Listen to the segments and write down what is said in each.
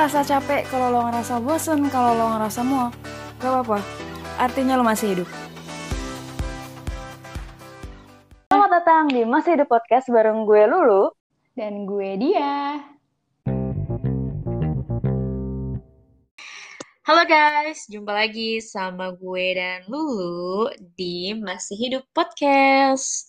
ngerasa capek, kalau lo ngerasa bosen, kalau lo ngerasa muak, gak apa-apa. Artinya lo masih hidup. Selamat datang di Masih Hidup Podcast bareng gue Lulu. Dan gue dia. Halo guys, jumpa lagi sama gue dan Lulu di Masih Hidup Podcast.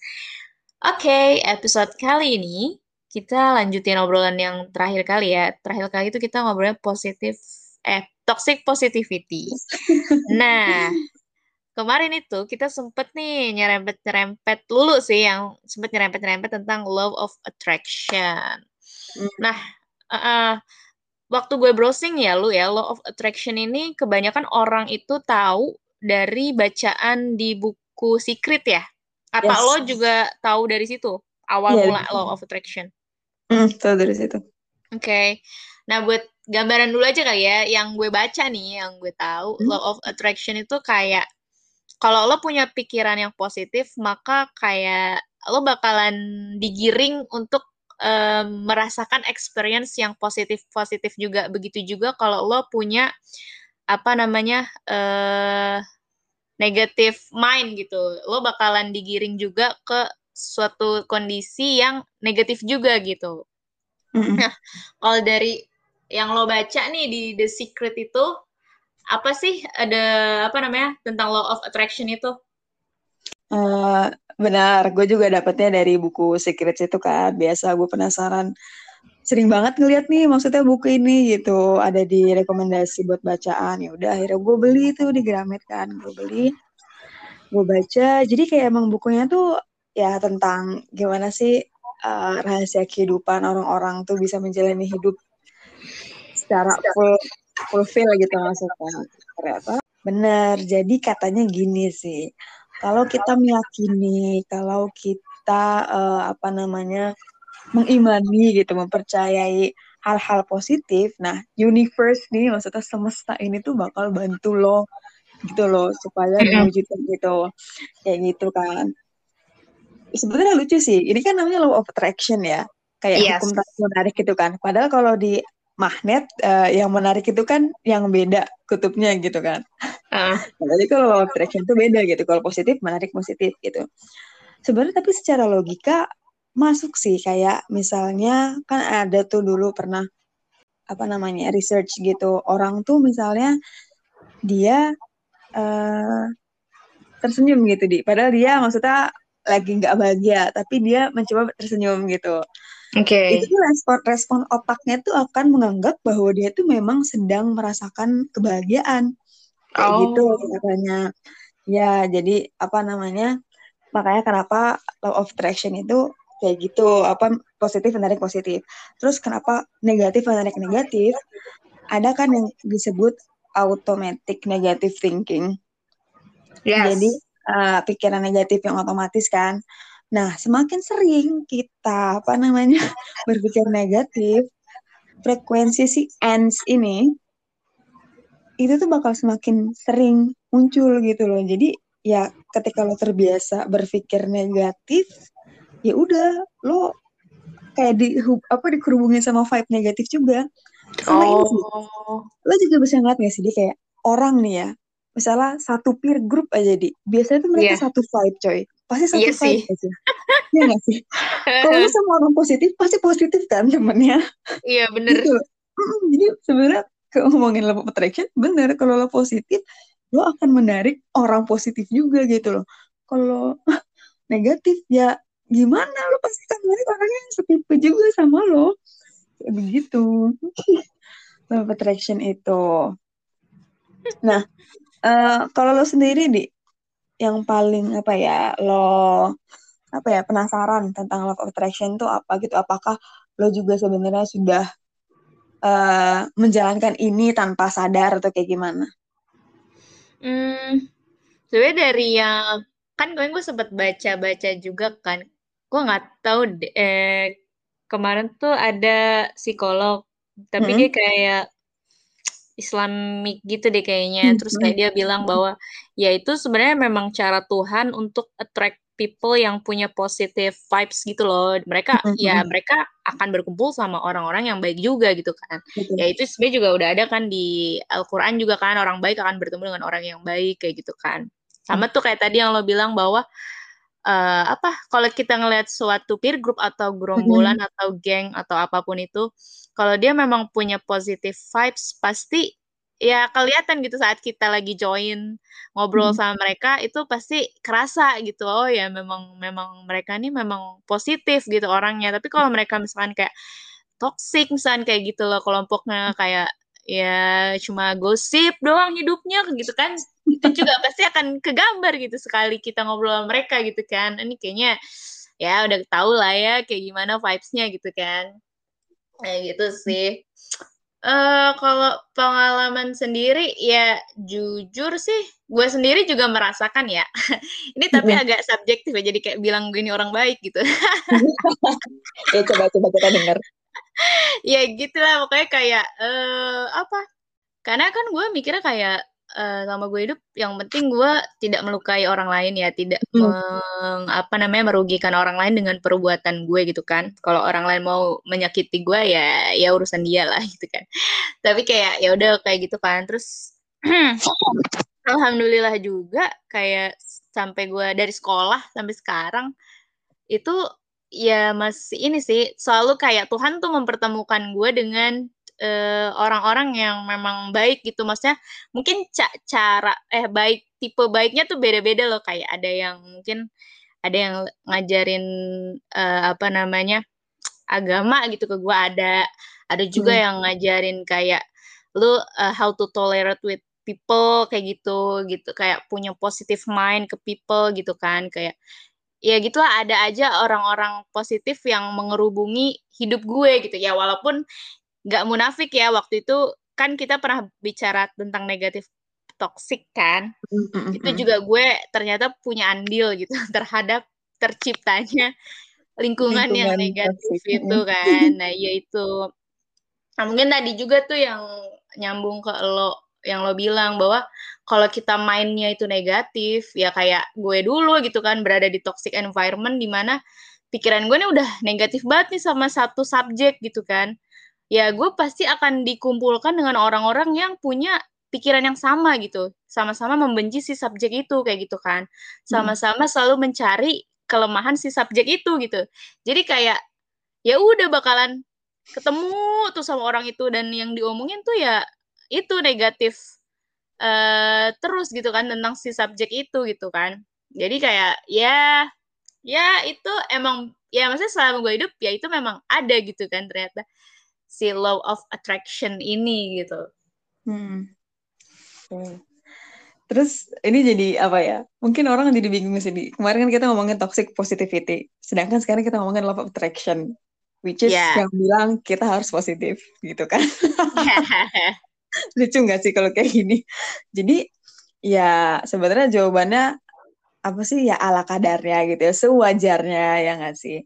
Oke, episode kali ini kita lanjutin obrolan yang terakhir kali ya. Terakhir kali itu kita ngobrolnya positif, eh, toxic positivity. nah, kemarin itu kita sempet nih nyerempet-nyerempet lulu sih yang sempet nyerempet-nyerempet tentang love of attraction. Hmm. Nah, uh, uh, waktu gue browsing ya lu ya, law of attraction ini kebanyakan orang itu tahu dari bacaan di buku Secret ya. Apa Yes. lo juga tahu dari situ? Awal Iya, mula law of attraction. Hmm, tahu dari situ. Oke. Nah, buat gambaran dulu aja kali ya, yang gue baca nih, yang gue tahu, Hmm. law of attraction itu kayak kalau lo punya pikiran yang positif, maka kayak lo bakalan digiring untuk em, merasakan experience yang positif-positif juga. Begitu juga kalau lo punya apa namanya eh negative mind gitu, lo bakalan digiring juga ke suatu kondisi yang negatif juga gitu. Nah, kalau dari yang lo baca nih di The Secret itu apa sih ada apa namanya tentang law of attraction itu? Eh, benar, gue juga dapetnya dari buku Secrets itu kan. Biasa gue penasaran. Sering banget ngeliat nih maksudnya buku ini gitu. Ada di rekomendasi buat bacaan. Ya udah akhirnya gue beli tuh di Gramet kan. Gue beli, gue baca. Jadi kayak emang bukunya tuh ya tentang gimana sih eh, rahasia kehidupan orang-orang tuh bisa menjalani hidup secara full fulfill gitu maksudnya. Ternyata benar. Jadi katanya gini sih. Kalau kita meyakini, kalau kita eh, apa namanya mengimani gitu, mempercayai hal-hal positif, nah universe nih maksudnya semesta ini tuh bakal bantu lo gitu loh supaya mewujudkan gitu kayak gitu kan. Sebenarnya lucu sih. Ini kan namanya law of attraction ya. Kayak Yes. hukum tarik menarik gitu kan. Padahal kalau di magnet eh, yang menarik itu kan yang beda kutubnya gitu kan. Nah, Jadi kalau law of attraction itu beda gitu. Kalau positif menarik positif gitu. Sebenarnya tapi secara logika masuk sih kayak misalnya kan ada tuh dulu pernah apa namanya research gitu. Orang tuh misalnya dia eh tersenyum gitu di padahal dia maksudnya lagi nggak bahagia tapi dia mencoba tersenyum gitu Oke. itu tuh respon respon otaknya tuh akan menganggap bahwa dia tuh memang sedang merasakan kebahagiaan kayak Oh. gitu katanya ya jadi apa namanya makanya kenapa law of attraction itu kayak gitu apa positif menarik positif terus kenapa negatif menarik negatif ada kan yang disebut automatic negative thinking Yes. jadi eh, pikiran negatif yang otomatis kan. Nah, semakin sering kita apa namanya berpikir negatif, frekuensi si ends ini itu tuh bakal semakin sering muncul gitu loh. Jadi ya ketika lo terbiasa berpikir negatif, ya udah lo kayak di apa dikerubungin sama vibe negatif juga. Sama ini sih, Oh. lo juga bisa ngeliat gak sih dia kayak orang nih ya misalnya satu peer group aja di. Biasanya tuh mereka Iya. satu vibe coy. Pasti satu Iya vibe sih. aja. Iya gak sih? Kalau lu sama orang positif pasti positif kan temennya? Iya bener. gitu jadi sebenarnya kalau ngomongin love attraction bener. Kalau lo positif lo akan menarik orang positif juga gitu loh. Kalau negatif ya gimana? Lo pasti akan menarik orang yang setipe juga sama lo. Begitu. Love attraction itu. Nah eh, kalau lo sendiri di yang paling apa ya lo apa ya penasaran tentang love of attraction tuh apa gitu? Apakah lo juga sebenarnya sudah eh, menjalankan ini tanpa sadar atau kayak gimana? Hmm, sebenarnya dari yang kan kemarin gue sempat baca-baca juga kan, gue nggak tahu eh, kemarin tuh ada psikolog, tapi dia Mm-mm. kayak Islamik gitu deh kayaknya. Terus kayak dia bilang bahwa ya itu sebenarnya memang cara Tuhan untuk attract people yang punya positive vibes gitu loh. Mereka Mm-mm. ya mereka akan berkumpul sama orang-orang yang baik juga gitu kan. Ya itu sebenarnya juga udah ada kan di Al-Qur'an juga kan orang baik akan bertemu dengan orang yang baik kayak gitu kan. Sama tuh kayak tadi yang lo bilang bahwa eh apa kalau kita ngelihat suatu peer group atau gerombolan atau geng atau apa pun itu kalau dia memang punya positive vibes pasti ya kelihatan gitu saat kita lagi join ngobrol Mhm. sama mereka itu pasti kerasa gitu. Oh ya memang memang mereka ini memang positif gitu orangnya. Tapi kalau mereka misalkan kayak toxic misalkan kayak gitu loh kelompoknya kayak ya cuma gosip doang hidupnya gitu kan itu juga pasti akan kegambar gitu sekali kita ngobrol sama mereka gitu kan. Ini kayaknya ya udah tahu lah ya kayak gimana vibes-nya gitu kan. Kayak gitu sih. Eh kalau pengalaman sendiri ya jujur sih gue sendiri juga merasakan ya. Ini tapi Mm-mm. agak subjektif ya jadi kayak bilang gue ini orang baik gitu. Ya coba coba kita dengar. ya gitulah pokoknya kayak eh apa? Karena kan gue mikirnya kayak eh, sama gue hidup yang penting gue tidak melukai orang lain ya tidak Hmm. meng- apa namanya merugikan orang lain dengan perbuatan gue gitu kan. Kalau orang lain mau menyakiti gue ya ya urusan dia lah gitu kan. Tapi kayak ya udah kayak gitu kan. Terus alhamdulillah juga kayak sampai gue dari sekolah sampai sekarang itu ya masih ini sih selalu kayak Tuhan tuh mempertemukan gue dengan eh, orang-orang yang memang baik gitu. Maksudnya mungkin ca- cara eh baik tipe baiknya tuh beda-beda loh. Kayak ada yang mungkin ada yang ngajarin eh, apa namanya agama gitu ke gue ada ada juga Hmm. yang ngajarin kayak lu uh, how to tolerate with people kayak gitu gitu. Kayak punya positive mind ke people gitu kan. Kayak ya gitulah ada aja orang-orang positif yang mengerubungi hidup gue gitu. Ya walaupun nggak munafik ya waktu itu kan kita pernah bicara tentang negatif toxic kan? Mm-mm. itu juga gue ternyata punya andil gitu terhadap terciptanya lingkungan yang Lingkungan negatif toxic, itu kan. Nah ya itu. Nah mungkin tadi juga tuh yang nyambung ke lo yang lo bilang bahwa kalau kita mainnya itu negatif ya kayak gue dulu gitu kan berada di toxic environment di mana pikiran gue nih udah negatif banget nih sama satu subjek gitu kan ya gue pasti akan dikumpulkan dengan orang-orang yang punya pikiran yang sama gitu. Sama-sama membenci si subjek itu kayak gitu kan. Sama-sama selalu mencari kelemahan si subjek itu gitu. Jadi kayak ya udah bakalan ketemu tuh sama orang itu. Dan yang diomongin tuh ya itu negatif eh terus gitu kan tentang si subjek itu gitu kan. Jadi kayak ya ya itu emang ya maksudnya selama gue hidup ya itu memang ada gitu kan ternyata si law of attraction ini gitu Hmm. Oke. Terus ini jadi apa ya? Mungkin orang jadi bingung sih. Kemarin kan kita ngomongin toxic positivity, sedangkan sekarang kita ngomongin law of attraction, which is Ya. yang bilang kita harus positif, gitu kan? Lucu nggak sih kalau kayak gini? Jadi ya sebenarnya jawabannya apa sih ya ala kadarnya gitu ya, sewajarnya ya nggak sih?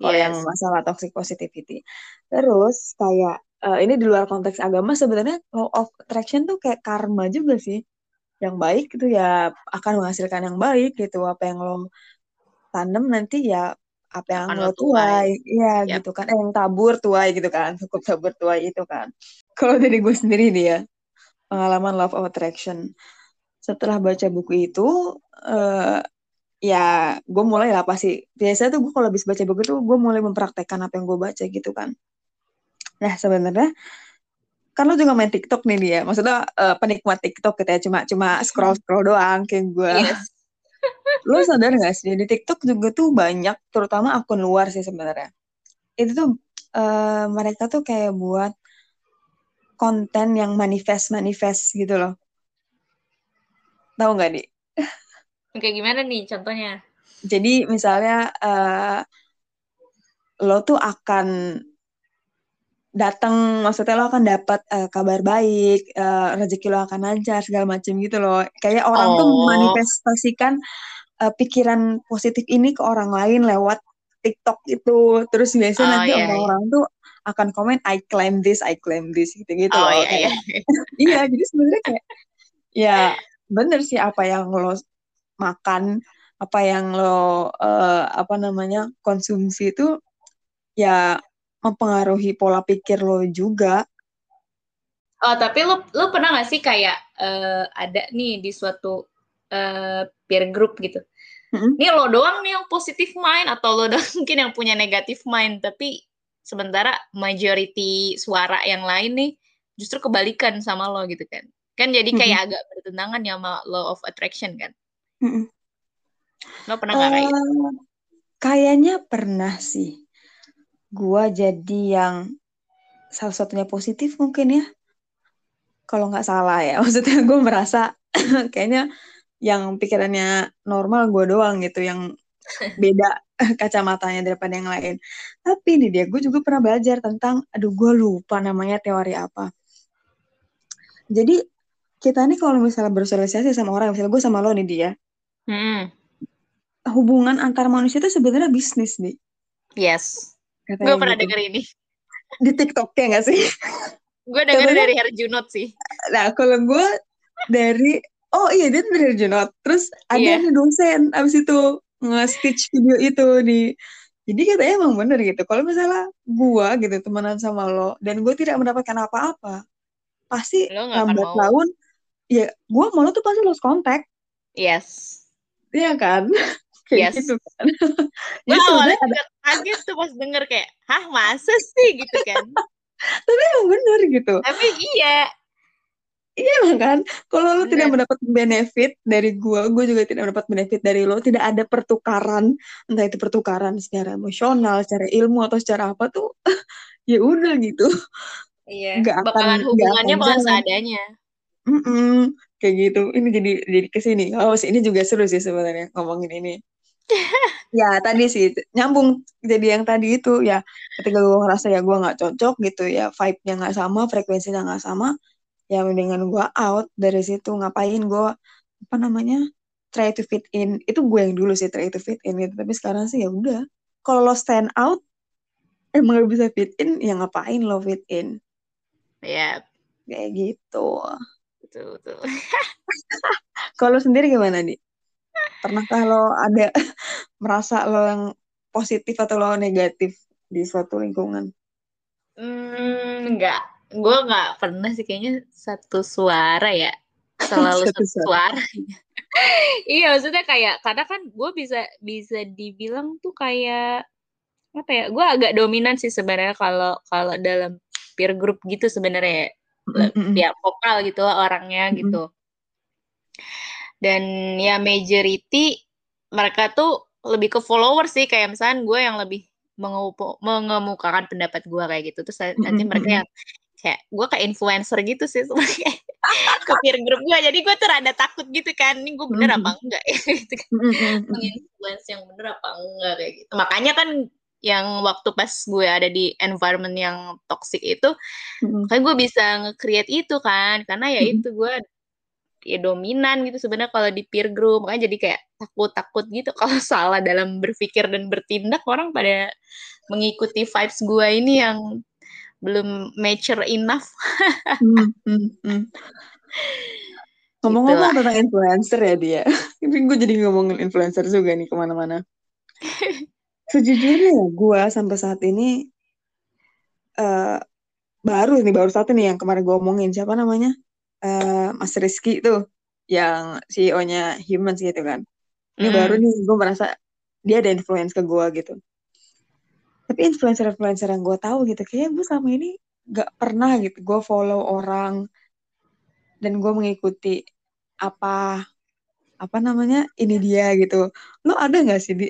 Kalau yang yes masalah toxic positivity. Terus kayak eh, ini di luar konteks agama sebenarnya law of attraction tuh kayak karma juga sih. Yang baik itu ya akan menghasilkan yang baik gitu. Apa yang lo tanam nanti ya apa yang akan lo tuai. Iya Yap. gitu kan. Eh, yang tabur tuai gitu kan. Cukup tabur tuai itu kan. Kalau dari gue sendiri nih ya, pengalaman love of attraction. Setelah baca buku itu, eh, ya gue mulai lah pasti. Biasanya tuh gue kalau habis baca buku tuh gue mulai mempraktekkan apa yang gue baca gitu kan. Nah sebenarnya kan lo juga main TikTok nih dia. Maksudnya eh, penikmat TikTok gitu ya. Cuma cuma scroll scroll doang kayak gue. yes Lo sadar gak sih di TikTok juga tuh banyak, terutama akun luar sih sebenarnya. Itu tuh eh, mereka tuh kayak buat konten yang manifest-manifest gitu loh. Tahu nggak, Di? Oke, gimana nih contohnya? Jadi misalnya eh, lo tuh akan datang, maksudnya lo akan dapat eh, kabar baik, eh, rezeki lo akan lancar segala macam gitu loh. Kayak orang tuh Oh, memanifestasikan eh, pikiran positif ini ke orang lain lewat TikTok itu. Terus biasanya oh nanti iya iya. orang-orang tuh akan komen I claim this, I claim this gitu-gitu Oh loh. iya iya. Iya, jadi sebenarnya kayak ya bener sih apa yang lo makan apa yang lo uh, apa namanya konsumsi itu ya mempengaruhi pola pikir lo juga. Oh, tapi lo lo pernah gak sih kayak uh, ada nih di suatu uh, peer group gitu. Mm-hmm. Ini lo doang nih yang positif mind atau lo doang mungkin yang punya negatif mind, tapi sementara majority suara yang lain nih justru kebalikan sama lo gitu kan. Kan jadi kayak mm-hmm. agak bertentangan ya sama law of attraction kan. Lo pernah nggak uh, kayak gitu? Kayaknya pernah sih. Gua jadi yang salah satunya positif mungkin ya. Kalau nggak salah ya. Maksudnya gue merasa kayaknya yang pikirannya normal gue doang gitu yang beda kacamatanya daripada yang lain. Tapi ini dia gue juga pernah belajar tentang aduh gue lupa namanya teori apa. Jadi kita nih kalau misalnya bersosialisasi sama orang misalnya gue sama lo nih dia hmm. hubungan antar manusia itu sebenarnya bisnis nih yes Gue pernah gitu. denger ini. Di TikTok ya gak sih? gue denger Katanya, dari Herjunot sih. Nah, kalau gue dari oh iya dia dari Herjunot. Terus ada yeah. nih dosen abis itu nge-stitch video itu di jadi katanya emang bener gitu. Kalau misalnya gue gitu temenan sama lo dan gue tidak mendapatkan apa-apa, pasti lambat laun ya gue mau lo tuh pasti lost contact. Yes. Iya kan? Kayak yes. gitu kan. gue awalnya ada... kaget tuh pas denger kayak, hah masa sih gitu kan. Tapi emang bener gitu. Tapi iya. Iya emang kan, kalau lo tidak mendapat benefit dari gue, gue juga tidak mendapat benefit dari lo, tidak ada pertukaran, entah itu pertukaran secara emosional, secara ilmu atau secara apa tuh, ya udah gitu. Iya. Gak akan, hubungannya bakal seadanya. Mm -mm, kayak gitu. Ini jadi jadi ke sini. Oh, ini juga seru sih sebenarnya ngomongin ini. Ya tadi sih nyambung. Jadi yang tadi itu ya ketika gue ngerasa ya gue nggak cocok gitu ya vibe-nya nggak sama frekuensinya nggak sama ya mendingan gue out dari situ. Ngapain gue apa namanya try to fit in. Itu gue yang dulu sih try to fit in gitu. Tapi sekarang sih ya udah. Kalau lo stand out emang gak bisa fit in ya ngapain lo fit in? Ya yeah. kayak gitu betul betul kalau sendiri gimana nih Pernahkah lo ada merasa lo yang positif atau lo negatif di suatu lingkungan? Hmm, enggak. Gue nggak pernah sih kayaknya satu suara ya. Selalu satu, satu suara. iya, maksudnya kayak karena kan gue bisa bisa dibilang tuh kayak apa ya? Gue agak dominan sih sebenarnya kalau kalau dalam peer group gitu sebenarnya mm -hmm. ya vokal gitu orangnya mm -hmm. gitu. Dan ya majority mereka tuh lebih ke follower sih kayak misalnya gue yang lebih mengemukakan pendapat gue kayak gitu. Terus nanti mereka yang kayak gue kayak influencer gitu sih sebagai ke peer group gue. Jadi gue tuh rada takut gitu kan ini gue bener apa enggak ya gitu kan. Menginfluence yang bener apa enggak kayak gitu. Makanya kan yang waktu pas gue ada di environment yang toxic itu kan gue bisa nge-create itu kan karena ya itu gue ya dominan gitu sebenarnya kalau di peer group makanya jadi kayak takut-takut gitu kalau salah dalam berpikir dan bertindak orang pada mengikuti vibes gue ini yang belum mature enough. hmm, hmm, hmm. Ngomong-ngomong tentang influencer ya dia, ini gue jadi ngomongin influencer juga nih ke mana-mana. Sejujurnya ya gue sampai saat ini uh, baru nih baru satu nih yang kemarin gue omongin siapa namanya uh, Mas Rizky itu yang CEO-nya Humans gitu kan. Ini mm. baru nih gue merasa dia ada influence ke gue gitu. Tapi influencer-influencer yang gue tahu gitu, kayaknya gue selama ini gak pernah gitu. Gue follow orang dan gue mengikuti apa apa namanya ini dia gitu. Lo ada nggak sih di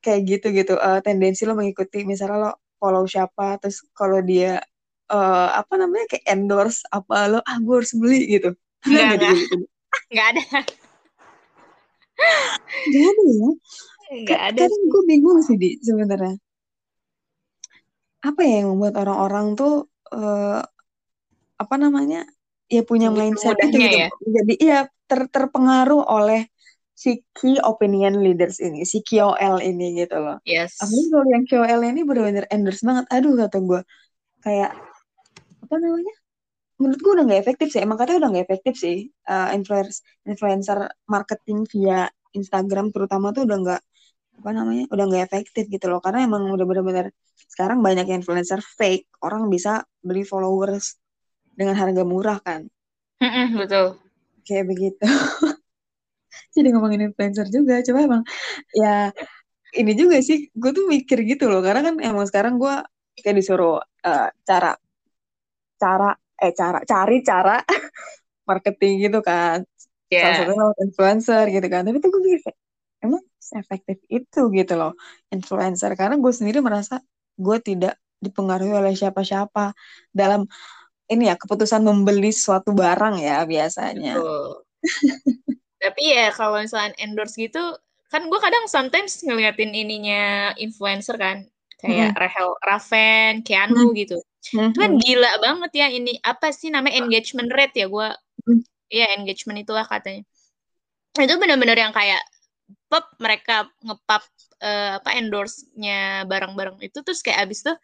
kayak gitu gitu uh, tendensi lo mengikuti misalnya lo follow siapa terus kalau dia uh, apa namanya kayak endorse apa lo ah gue harus beli gitu. Nggak gitu? nggak. Ada. Nggak ada ya? Nggak ada kadang gue bingung sih di sebenarnya. Apa ya yang membuat orang-orang tuh uh, apa namanya ya punya mindset itu gitu ya? jadi iya ter terpengaruh oleh si key opinion leaders ini, si KOL ini gitu loh. Yes. Apalagi kalau yang KOL ini benar-benar endorse banget. Aduh kata gue, kayak apa namanya menurut gue udah nggak efektif sih emang katanya udah nggak efektif sih uh, influencer influencer marketing via Instagram terutama tuh udah nggak apa namanya udah nggak efektif gitu loh karena emang udah bener-bener sekarang banyak influencer fake orang bisa beli followers dengan harga murah kan Mm-mm, betul. kayak begitu jadi ngomongin influencer juga coba emang ya ini juga sih gue tuh mikir gitu loh karena kan emang sekarang gue kayak disuruh eh, cara cara eh cara cari cara marketing gitu kan salah Ya. satunya lewat influencer gitu kan tapi tuh gue mikir kayak emang efektif itu gitu loh influencer karena gue sendiri merasa gue tidak dipengaruhi oleh siapa-siapa dalam ini ya keputusan membeli suatu barang ya biasanya Betul. Tapi ya kalau misalnya endorse gitu, kan gue kadang sometimes ngeliatin ininya influencer kan, kayak Rahel Raven, Keanu gitu. Hmm, Itu kan hmm, gila banget ya ini apa sih namanya engagement rate ya gue, Hmm. ya engagement itulah katanya. Itu bener-bener yang kayak pop mereka ngepap eh, apa endorse-nya barang-barang itu terus kayak abis tuh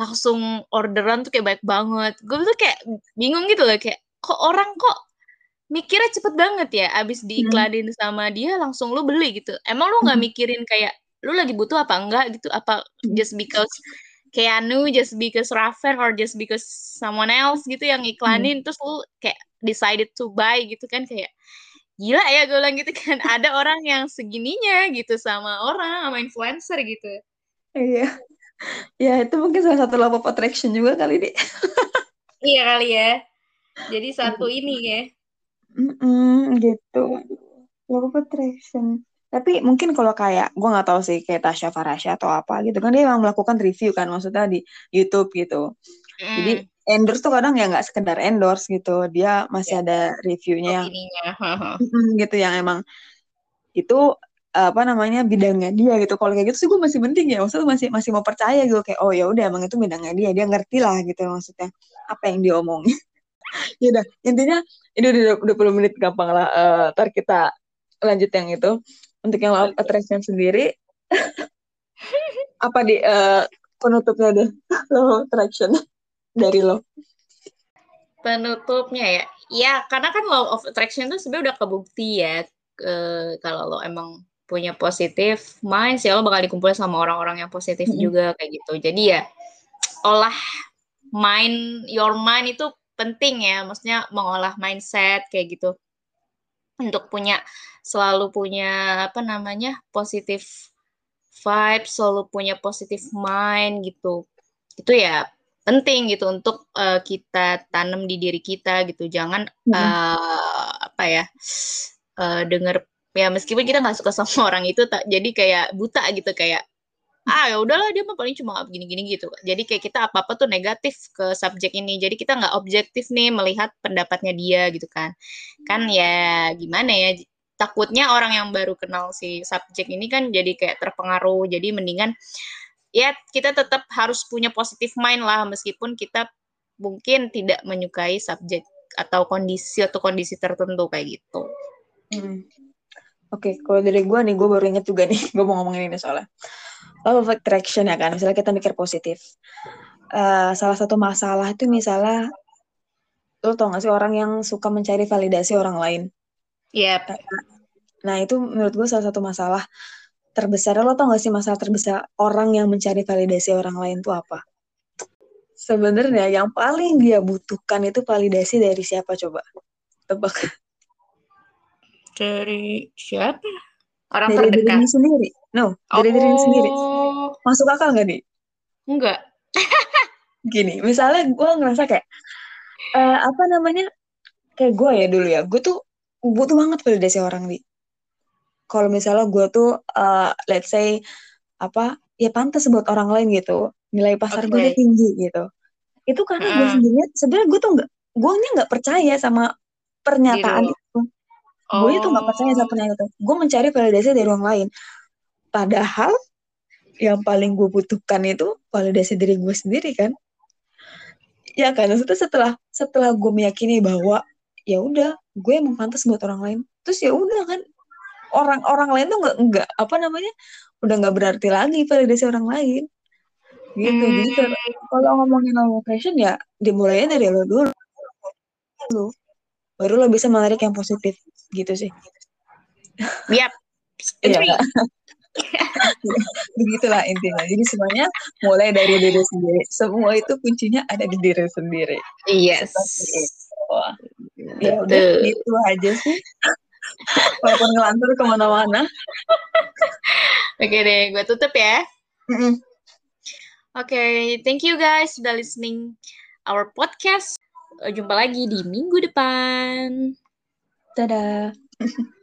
langsung orderan tuh kayak baik banget. Gue tuh kayak bingung gitu loh kayak kok orang kok mikirnya cepet banget ya abis diiklanin sama dia langsung lu beli gitu. Emang lu nggak Hmm. mikirin kayak lu lagi butuh apa enggak gitu? Apa just because Keanu, just because Raven, or just because someone else gitu yang iklanin terus lu kayak decided to buy gitu kan kayak gila ya gue bilang gitu kan. Ada orang yang segininya gitu sama orang sama influencer gitu. Iya. Ya itu mungkin salah satu law of attraction juga kali deh iya kali ya. Jadi satu ini ya Mm-mm, gitu. Of attraction tapi mungkin kalau kayak gue nggak tahu sih kayak Tasya Farasya atau apa gitu kan dia memang melakukan review kan maksudnya di YouTube gitu. Jadi Mm, endorse tuh kadang ya nggak sekedar endorse gitu dia masih Ya. ada reviewnya yang gitu yang emang itu apa namanya bidangnya dia gitu. Kalau kayak gitu sih gue masih penting ya maksudnya masih masih mau percaya gitu kayak oh ya udah emang itu bidangnya dia dia ngerti lah gitu maksudnya. Apa yang dia omongin ya udah intinya ini udah 20 menit gampang lah Eh, ntar kita lanjut yang itu. Untuk yang law of attraction sendiri apa di eh, penutupnya deh? Law of attraction dari lo. Penutupnya ya? Ya karena kan law of attraction tuh sebenarnya udah kebukti ya eh, kalau lo emang punya positif mind sih lo bakal dikumpulin sama orang-orang yang positif Mm-mm. juga kayak gitu. Jadi ya olah mind your mind itu penting ya maksudnya mengolah mindset kayak gitu. Untuk punya selalu punya apa namanya positif vibe selalu punya positif mind gitu. Itu ya penting gitu untuk eh, kita tanam di diri kita gitu. Jangan Mm-mm. eh, apa ya eh, dengar ya meskipun kita nggak suka sama orang itu tak jadi kayak buta gitu kayak ah ya udahlah dia mah paling cuma gini-gini gitu jadi kayak kita apa apa tuh negatif ke subjek ini jadi kita nggak objektif nih melihat pendapatnya dia gitu kan kan ya gimana ya takutnya orang yang baru kenal si subjek ini kan jadi kayak terpengaruh jadi mendingan ya kita tetap harus punya positive mind lah meskipun kita mungkin tidak menyukai subjek atau kondisi atau kondisi tertentu kayak gitu. Hmm. Oke, kalau dari gue nih, gue baru inget juga nih, gue mau ngomongin ini soalnya. Law of attraction ya kan, misalnya kita mikir positif. Eh, salah satu masalah itu misalnya, lo tau gak sih orang yang suka mencari validasi orang lain? Yap. Nah itu menurut gue salah satu masalah terbesar. Lo tau gak sih masalah terbesar orang yang mencari validasi orang lain itu apa? Sebenarnya yang paling dia butuhkan itu validasi dari siapa coba? Tebak. Dari siapa? Orang Dari terdekat. dirinya sendiri. No, dari dirinya sendiri. Oh, Masuk akal gak nih? enggak. gini misalnya gue ngerasa kayak eh, apa namanya kayak gue ya dulu ya gue tuh butuh banget validasi orang di kalau misalnya gue tuh eh, let's say apa ya pantas buat orang lain gitu nilai pasar gue tuh Oke. tinggi gitu itu karena gue Mm. sendiri sebenarnya gue tuh nggak gue nggak percaya sama pernyataan Diri lo. itu gue itu nggak percaya sama Oh, pernyataan itu gue mencari validasi dari orang lain. Padahal yang paling gue butuhkan itu validasi diri gue sendiri kan? Ya kan? Maksudnya setelah setelah gue meyakini bahwa ya udah gue emang pantas buat orang lain. Terus ya udah kan? Orang-orang lain tuh nggak nggak apa namanya? Udah nggak berarti lagi validasi orang lain. Gitu jadi hmm, kalau kalau ngomongin attraction ya dimulainya dari lo dulu. Baru lo bisa menarik yang positif gitu sih yap. Iya. Begitulah intinya. Jadi semuanya mulai dari diri sendiri. Semua itu kuncinya ada di diri sendiri. Yes. Itu. Ya udah gitu aja sih. Walaupun ngelantur ke mana-mana. Oke deh, gue tutup ya. Oke, thank you guys sudah listening our podcast. Jumpa lagi di minggu depan. Ta-da!